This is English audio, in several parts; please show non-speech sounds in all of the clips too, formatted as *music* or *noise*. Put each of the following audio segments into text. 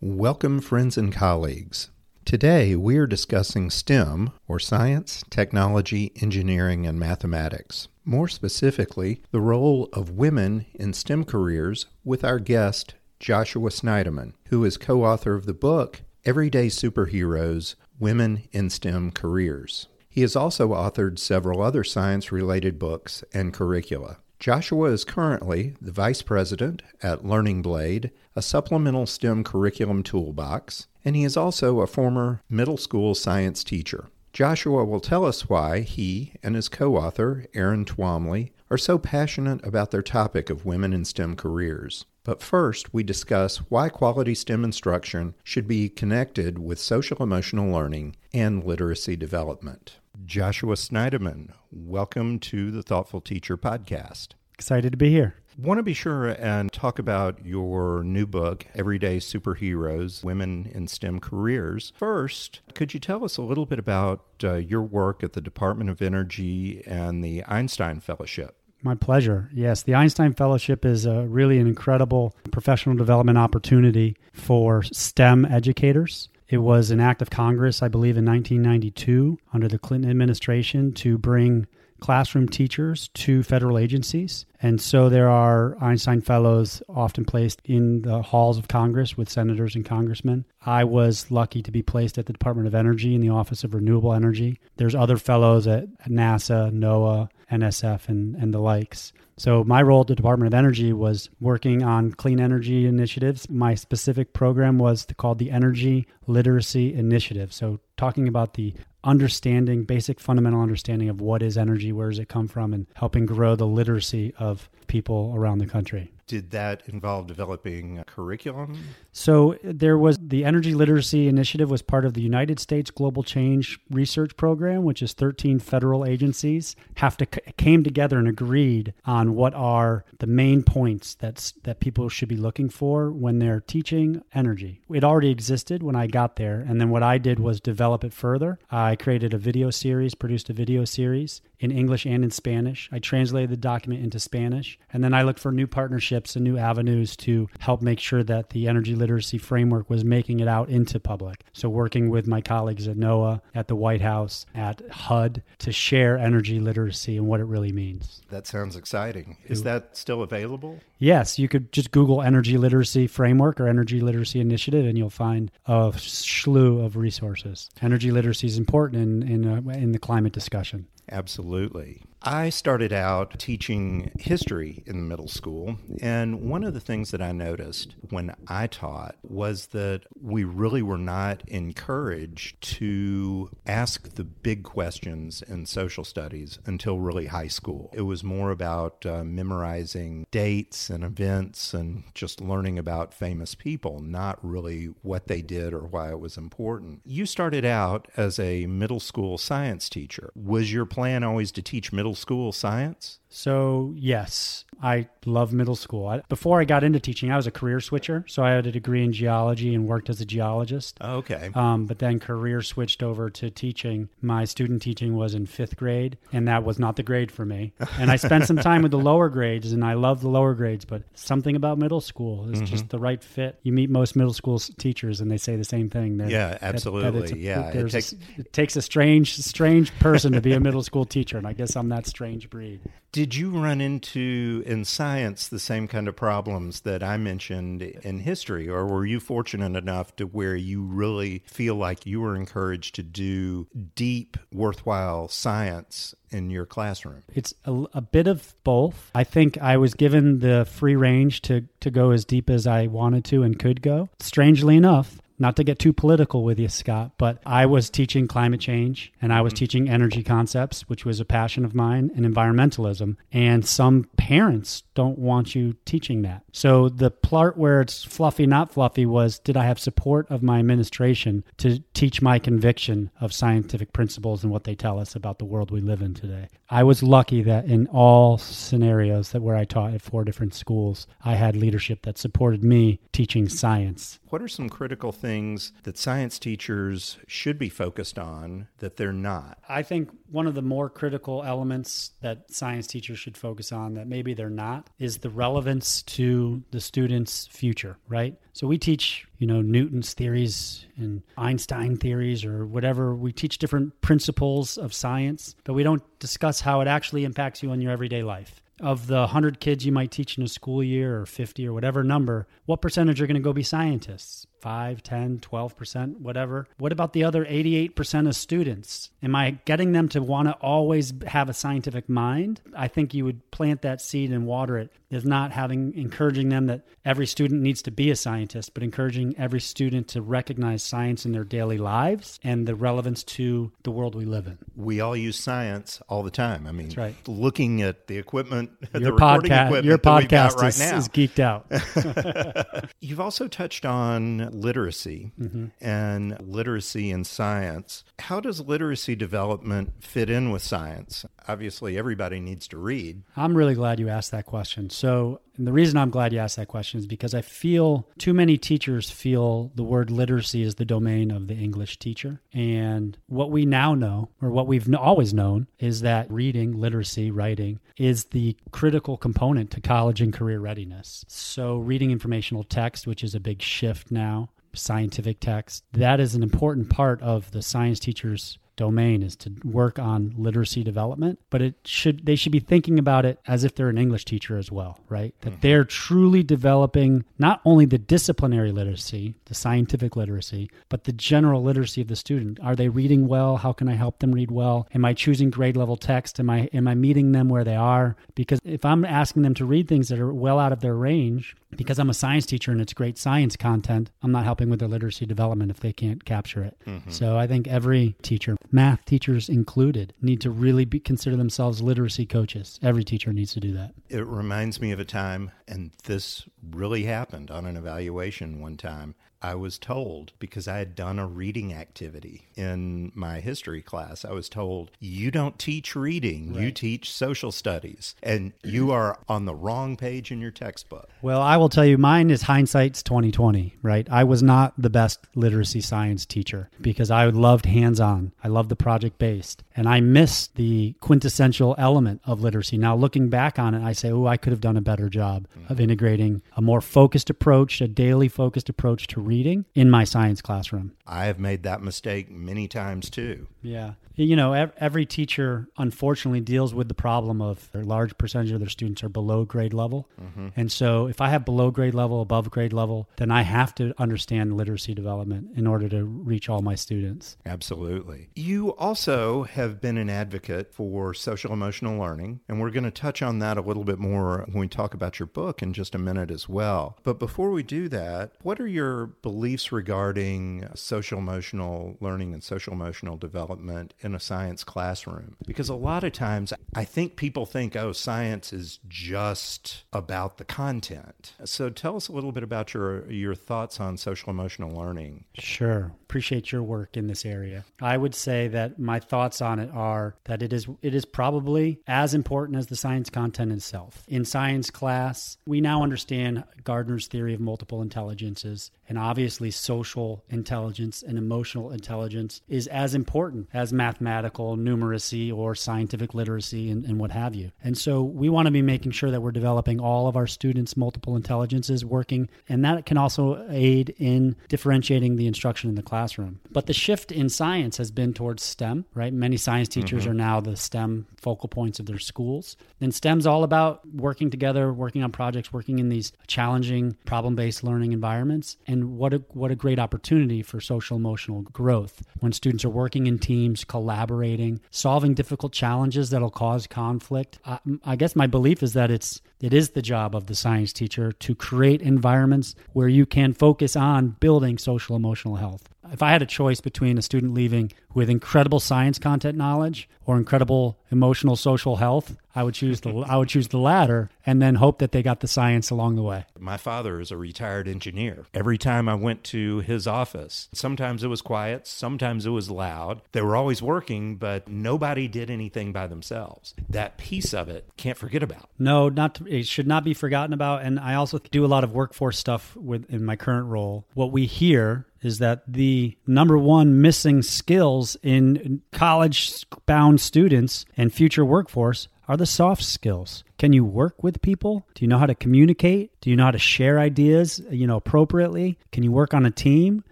Welcome, friends and colleagues. Today we are discussing STEM, or science, technology, engineering, and mathematics. More specifically, the role of women in STEM careers with our guest, Joshua Sneideman, who is co author of the book Everyday Superheroes Women in STEM Careers. He has also authored several other science related books and curricula. Joshua is currently the Vice President at Learning Blade, a supplemental STEM curriculum toolbox, and he is also a former middle school science teacher. Joshua will tell us why he and his co author, Erin Twamley, are so passionate about their topic of women in STEM careers. But first, we discuss why quality STEM instruction should be connected with social emotional learning and literacy development. Joshua Sneideman, welcome to the Thoughtful Teacher podcast. Excited to be here. Want to be sure and talk about your new book, Everyday Superheroes Women in STEM Careers. First, could you tell us a little bit about uh, your work at the Department of Energy and the Einstein Fellowship? My pleasure. Yes, the Einstein Fellowship is a, really an incredible professional development opportunity for STEM educators. It was an act of Congress, I believe, in 1992 under the Clinton administration to bring classroom teachers to federal agencies. And so there are Einstein Fellows often placed in the halls of Congress with senators and congressmen. I was lucky to be placed at the Department of Energy in the Office of Renewable Energy. There's other fellows at NASA, NOAA, NSF, and, and the likes. So, my role at the Department of Energy was working on clean energy initiatives. My specific program was called the Energy Literacy Initiative. So, talking about the understanding, basic fundamental understanding of what is energy, where does it come from, and helping grow the literacy of people around the country. Did that involve developing a curriculum? So there was the Energy Literacy Initiative was part of the United States Global Change Research Program, which is 13 federal agencies have to came together and agreed on what are the main points that's that people should be looking for when they're teaching energy. It already existed when I got there, and then what I did was develop it further. I created a video series, produced a video series in English and in Spanish. I translated the document into Spanish, and then I looked for new partnerships and new avenues to help make sure that the energy literacy framework was making it out into public. So, working with my colleagues at NOAA, at the White House, at HUD to share energy literacy and what it really means. That sounds exciting. Is that still available? Yes, you could just Google energy literacy framework or energy literacy initiative, and you'll find a slew of resources. Energy literacy is important in in, uh, in the climate discussion. Absolutely. I started out teaching history in the middle school, and one of the things that I noticed when I taught was that we really were not encouraged to ask the big questions in social studies until really high school. It was more about uh, memorizing dates and events and just learning about famous people, not really what they did or why it was important. You started out as a middle school science teacher. Was your plan always to teach middle school science? So, yes, I love middle school. I, before I got into teaching, I was a career switcher. So, I had a degree in geology and worked as a geologist. Okay. Um, but then career switched over to teaching. My student teaching was in fifth grade, and that was not the grade for me. *laughs* And I spent some time with the lower grades, and I love the lower grades, but something about middle school is mm-hmm. just the right fit. You meet most middle school teachers, and they say the same thing. That, yeah, absolutely. That, that a, yeah, it takes, it takes a strange, strange person to be a middle school teacher, and I guess I'm that strange breed. *laughs* Did you run into in science the same kind of problems that I mentioned in history, or were you fortunate enough to where you really feel like you were encouraged to do deep, worthwhile science in your classroom? It's a, a, bit of both. I think I was given the free range to, to go as deep as I wanted to and could go. Strangely enough, not to get too political with you, Scott, but I was teaching climate change and I was mm-hmm. teaching energy concepts, which was a passion of mine, and environmentalism. And some parents don't want you teaching that. So the part where it's fluffy, not fluffy was did I have support of my administration to teach my conviction of scientific principles and what they tell us about the world we live in today? I was lucky that in all scenarios that where I taught at four different schools, I had leadership that supported me teaching science. What are some critical things? Things that science teachers should be focused on that they're not? I think one of the more critical elements that science teachers should focus on that maybe they're not is the relevance to the student's future, right? So we teach, you know, Newton's theories and Einstein theories or whatever. We teach different principles of science, but we don't discuss how it actually impacts you in your everyday life of the 100 kids you might teach in a school year or 50 or whatever number, what percentage are going to go be scientists? 5, 10, 12%, whatever. What about the other 88% of students? Am I getting them to want to always have a scientific mind? I think you would plant that seed and water it. If not having encouraging them that every student needs to be a scientist, but encouraging every student to recognize science in their daily lives and the relevance to the world we live in. We all use science all the time. I mean, That's right. looking at the equipment, *laughs* Your the recording podcast, equipment your that we've got podcast right is, now. is geeked out. *laughs* *laughs* You've also touched on literacy Mm-hmm. and literacy in science. How does literacy development fit in with science? Obviously, everybody needs to read. I'm really glad you asked that question. So, and the reason I'm glad you asked that question is because I feel too many teachers feel the word literacy is the domain of the English teacher. And what we now know, or what we've always known, is that reading, literacy, writing is the critical component to college and career readiness. So, reading informational text, which is a big shift now, scientific text, that is an important part of the science teacher's domain is to work on literacy development. But it should they should be thinking about it as if they're an english teacher as well right? That mm-hmm. they're truly developing not only the disciplinary literacy the scientific literacy but the general literacy of the student. Are they reading well? How can i help them read well? Am i choosing grade level text? Am i am i meeting them where they are? Because if i'm asking them to read things that are well out of their range because i'm a science teacher and it's great science content i'm not helping with their literacy development if they can't capture it. Mm-hmm. So i think every teacher math teachers included need to really be, consider themselves literacy coaches. Every teacher needs to do that. It reminds me of a time, and this really happened on an evaluation one time. I was told because I had done a reading activity in my history class, I was told, you don't teach reading, you teach social studies, and you *clears throat* are on the wrong page in your textbook. Well, I will tell you, mine is hindsight's twenty twenty. Right, I was not the best literacy science teacher because I loved hands-on. I loved the project based, and I missed the quintessential element of literacy. Now, looking back on it, I say, oh, I could have done a better job of mm-hmm. integrating a more focused approach, a daily focused approach to reading in my science classroom. I have made that mistake many times too. Yeah. You know, every teacher unfortunately deals with the problem of a large percentage of their students are below grade level. Mm-hmm. And so if I have below grade level, above grade level, then I have to understand literacy development in order to reach all my students. Absolutely. You also have been an advocate for social emotional learning, and we're going to touch on that a little bit more when we talk about your book in just a minute as well. But before we do that, what are your beliefs regarding social emotional learning and social emotional development in a science classroom? Because a lot of times I think people think, oh, science is just about the content. So tell us a little bit about your, your thoughts on social emotional learning. Sure. Appreciate your work in this area. I would say that my thoughts on it are that it is it is probably as important as the science content itself. In science class, we now understand Gardner's theory of multiple intelligences and obviously social intelligence and emotional intelligence is as important as mathematical numeracy or scientific literacy and, and what have you. And so we want to be making sure that we're developing all of our students' multiple intelligences working, and that can also aid in differentiating the instruction in the classroom. But the shift in science has been towards STEM, right? Many science teachers mm-hmm. are now the STEM focal points of their schools. And STEM's all about working together, working on projects, working in these challenging problem-based learning environments. And what a what a great opportunity for social emotional growth when students are working in teams, collaborating, solving difficult challenges that'll cause conflict. I, I guess my belief is that it's it is the job of the science teacher to create environments where you can focus on building social emotional health. If I had a choice between a student leaving with incredible science content knowledge or incredible emotional social health, I would choose the I would choose the latter and then hope that they got the science along the way. My father is a retired engineer. Every time I went to his office, sometimes it was quiet, sometimes it was loud. They were always working, but nobody did anything by themselves. That piece of it can't forget about. No, not to, it should not be forgotten about. And I also do a lot of workforce stuff with in my current role. What we hear is that the number one missing skills in college bound students and future workforce are the soft skills. Can you work with people? Do you know how to communicate? Do you know how to share ideas, you know, appropriately? Can you work on a team?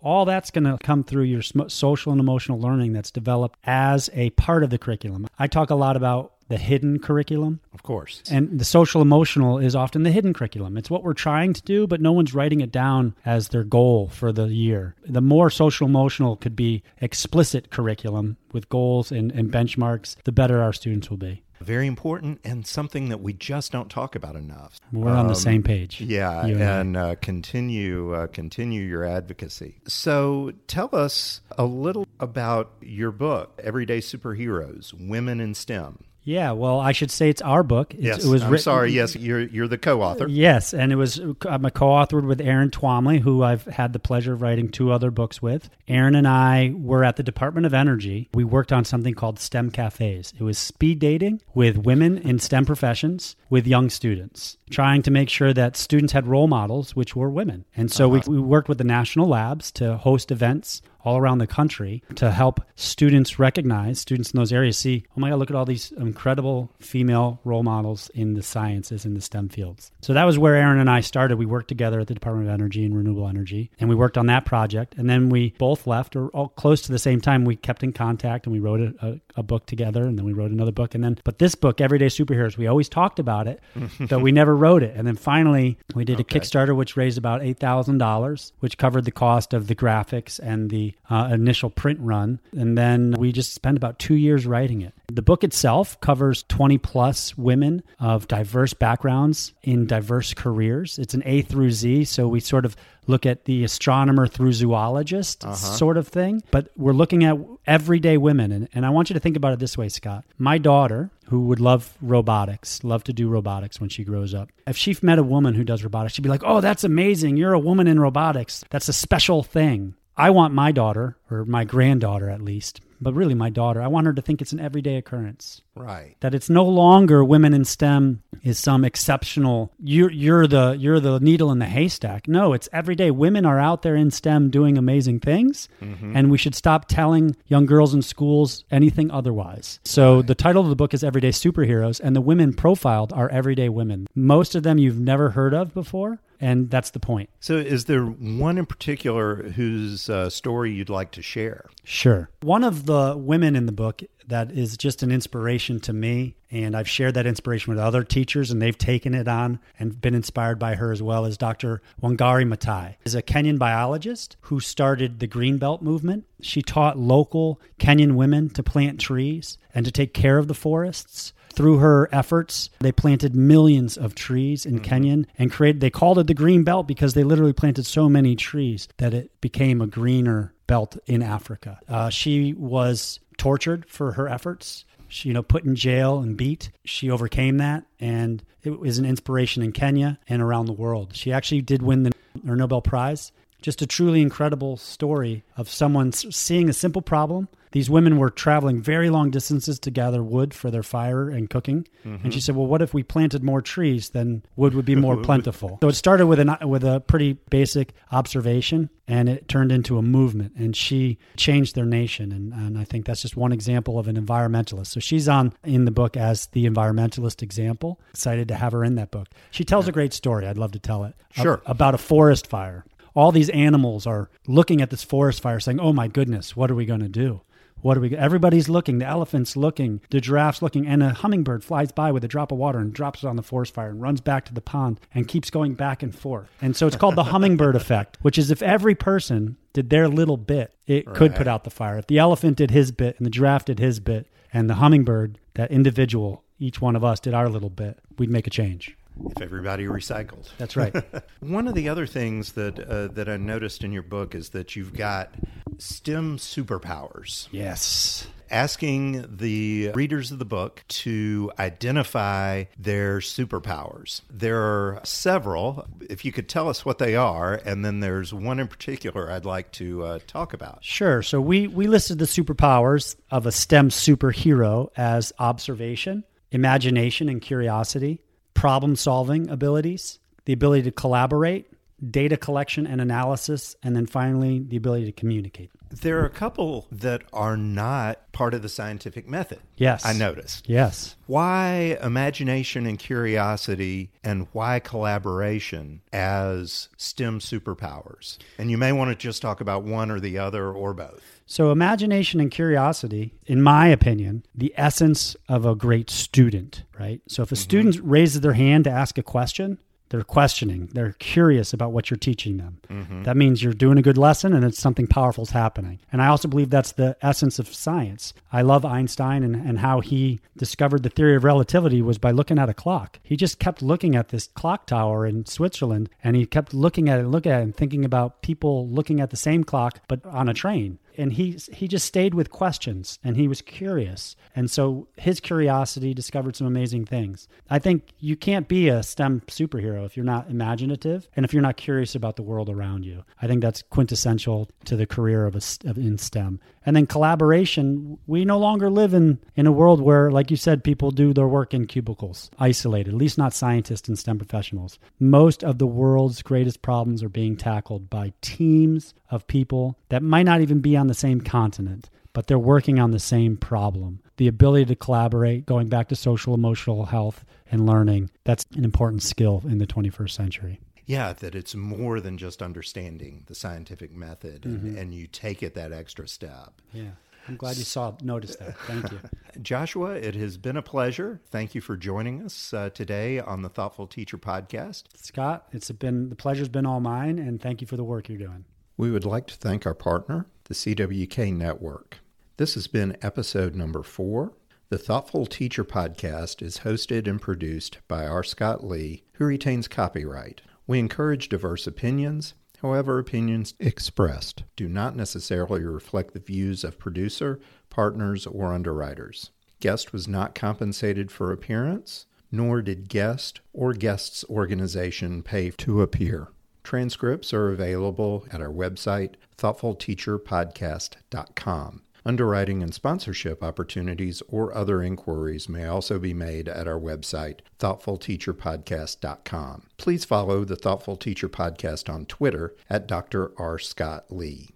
All that's going to come through your social and emotional learning that's developed as a part of the curriculum. I talk a lot about the hidden curriculum. Of course. And the social emotional is often the hidden curriculum. It's what we're trying to do, but no one's writing it down as their goal for the year. The more social emotional could be explicit curriculum with goals and, and benchmarks, the better our students will be. Very important and something that we just don't talk about enough. We're um, on the um, same page. Yeah, and, and uh, continue uh, continue your advocacy. So, tell us a little about your book, Everyday Superheroes: Women in STEM. Yeah, well, I should say it's our book. It's, yes, it was I'm written, sorry. Yes, you're you're the co-author. Yes, and it was I'm a co-authored with Erin Twamley, who I've had the pleasure of writing two other books with. Erin and I were at the Department of Energy. We worked on something called STEM Cafes. It was speed dating with women in STEM professions with young students, trying to make sure that students had role models, which were women. And so uh-huh. we, we worked with the national labs to host events all around the country to help students recognize, students in those areas see, oh my God, look at all these incredible female role models in the sciences, in the STEM fields. So that was where Erin and I started. We worked together at the Department of Energy and Renewable Energy, and we worked on that project. And then we both left, or all close to the same time, we kept in contact and we wrote a, a, a book together, and then we wrote another book. And then, but this book, Everyday Superheroes, we always talked about it, *laughs* but we never wrote it. And then finally, we did okay. a Kickstarter, which raised about $8,000, which covered the cost of the graphics and the uh, initial print run. And then we just spent about two years writing it. The book itself covers 20 plus women of diverse backgrounds in diverse careers. It's an A through Z, so we sort of look at the astronomer through zoologist uh-huh. sort of thing. But we're looking at everyday women. And, and I want you to think about it this way, Scott. My daughter, who would love robotics, love to do robotics when she grows up. If she met a woman who does robotics, she'd be like, oh, that's amazing. You're a woman in robotics. That's a special thing. I want my daughter, or my granddaughter at least, but really my daughter, I want her to think it's an everyday occurrence. Right. That it's no longer women in STEM is some exceptional you're you're the you're the needle in the haystack. No, it's everyday women are out there in STEM doing amazing things mm-hmm. and we should stop telling young girls in schools anything otherwise. So right. the title of the book is Everyday Superheroes and the women profiled are everyday women. Most of them you've never heard of before and that's the point. So, is there one in particular whose uh, story you'd like to share? Sure. One of the women in the book that is just an inspiration to me, and I've shared that inspiration with other teachers, and they've taken it on and been inspired by her as well, is Dr. Wangari Maathai. Is a Kenyan biologist who started the Green Belt movement. She taught local Kenyan women to plant trees and to take care of the forests through her efforts, they planted millions of trees in mm-hmm. Kenyan and created, they called it the Green Belt because they literally planted so many trees that it became a greener belt in Africa. Uh, she was tortured for her efforts. She, you know, put in jail and beat. She overcame that, and it was an inspiration in Kenya and around the world. She actually did win the her Nobel Prize. Just a truly incredible story of someone seeing a simple problem these women were traveling very long distances to gather wood for their fire and cooking. Mm-hmm. And she said, "Well, what if we planted more trees? Then wood would be more *laughs* plentiful." So it started with an with a pretty basic observation, and it turned into a movement. And she changed their nation. And, and I think that's just one example of an environmentalist. So she's on in the book as the environmentalist example. Excited to have her in that book. She tells a great story. I'd love to tell it. Sure. About a forest fire all these animals are looking at this forest fire saying, "Oh my goodness, what are we going to do?" What are we? Everybody's looking. The elephant's looking. The giraffe's looking, and a hummingbird flies by with a drop of water and drops it on the forest fire and runs back to the pond and keeps going back and forth. And so it's called the *laughs* hummingbird effect, which is if every person did their little bit, it right. could put out the fire. If the elephant did his bit and the giraffe did his bit, and the hummingbird, that individual, each one of us did our little bit, we'd make a change if everybody recycled. That's right. *laughs* One of the other things that uh, that I noticed in your book is that you've got STEM superpowers. Yes. Asking the readers of the book to identify their superpowers. There are several. If you could tell us what they are, and then there's one in particular I'd like to uh, talk about. Sure. So we, we listed the superpowers of a STEM superhero as observation, imagination, and curiosity, problem solving abilities, the ability to collaborate, data collection and analysis, and then finally the ability to communicate. There are a couple that are not part of the scientific method. Yes. I noticed. Yes. Why imagination and curiosity and why collaboration as STEM superpowers? And you may want to just talk about one or the other or both. So, imagination and curiosity, in my opinion, the essence of a great student, right? So, if a mm-hmm. student raises their hand to ask a question, they're questioning, they're curious about what you're teaching them. Mm-hmm. That means you're doing a good lesson and it's something powerful is happening. And I also believe that's the essence of science. I love Einstein and, and how he discovered the theory of relativity was by looking at a clock. He just kept looking at this clock tower in Switzerland and he kept looking at it, looking at it, and thinking about people looking at the same clock but on a train and he he just stayed with questions and he was curious. And so his curiosity discovered some amazing things. I think you can't be a stem superhero if you're not imaginative and if you're not curious about the world around you. I think that's quintessential to the career of a of, in stem. And then collaboration we no longer live in in a world where like you said people do their work in cubicles isolated at least not scientists and stem professionals. Most of the world's greatest problems are being tackled by teams of people that might not even be on the same continent, but they're working on the same problem. The ability to collaborate, going back to social emotional health and learning, that's an important skill in the 21st century. Yeah, that it's more than just understanding the scientific method and, and you take it that extra step. Yeah. I'm glad you saw noticed that. Thank you. *laughs* Joshua, it has been a pleasure. Thank you for joining us uh, today on the Thoughtful Teacher podcast. Scott, it's been the pleasure's been all mine and thank you for the work you're doing. We would like to thank our partner, the CWK Network. This has been episode number four. The Thoughtful Teacher podcast is hosted and produced by R. Scott Lee, who retains copyright. We encourage diverse opinions. However, opinions expressed do not necessarily reflect the views of producer, partners, or underwriters. Guest was not compensated for appearance, nor did guest or guest's organization pay to appear. Transcripts are available at our website, thoughtfulteacherpodcast.com. Underwriting and sponsorship opportunities or other inquiries may also be made at our website, thoughtfulteacherpodcast.com. Please follow the Thoughtful Teacher Podcast on Twitter at Dr. R. Scott Lee.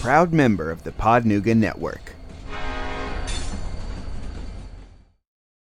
Proud member of the Podnuga Network.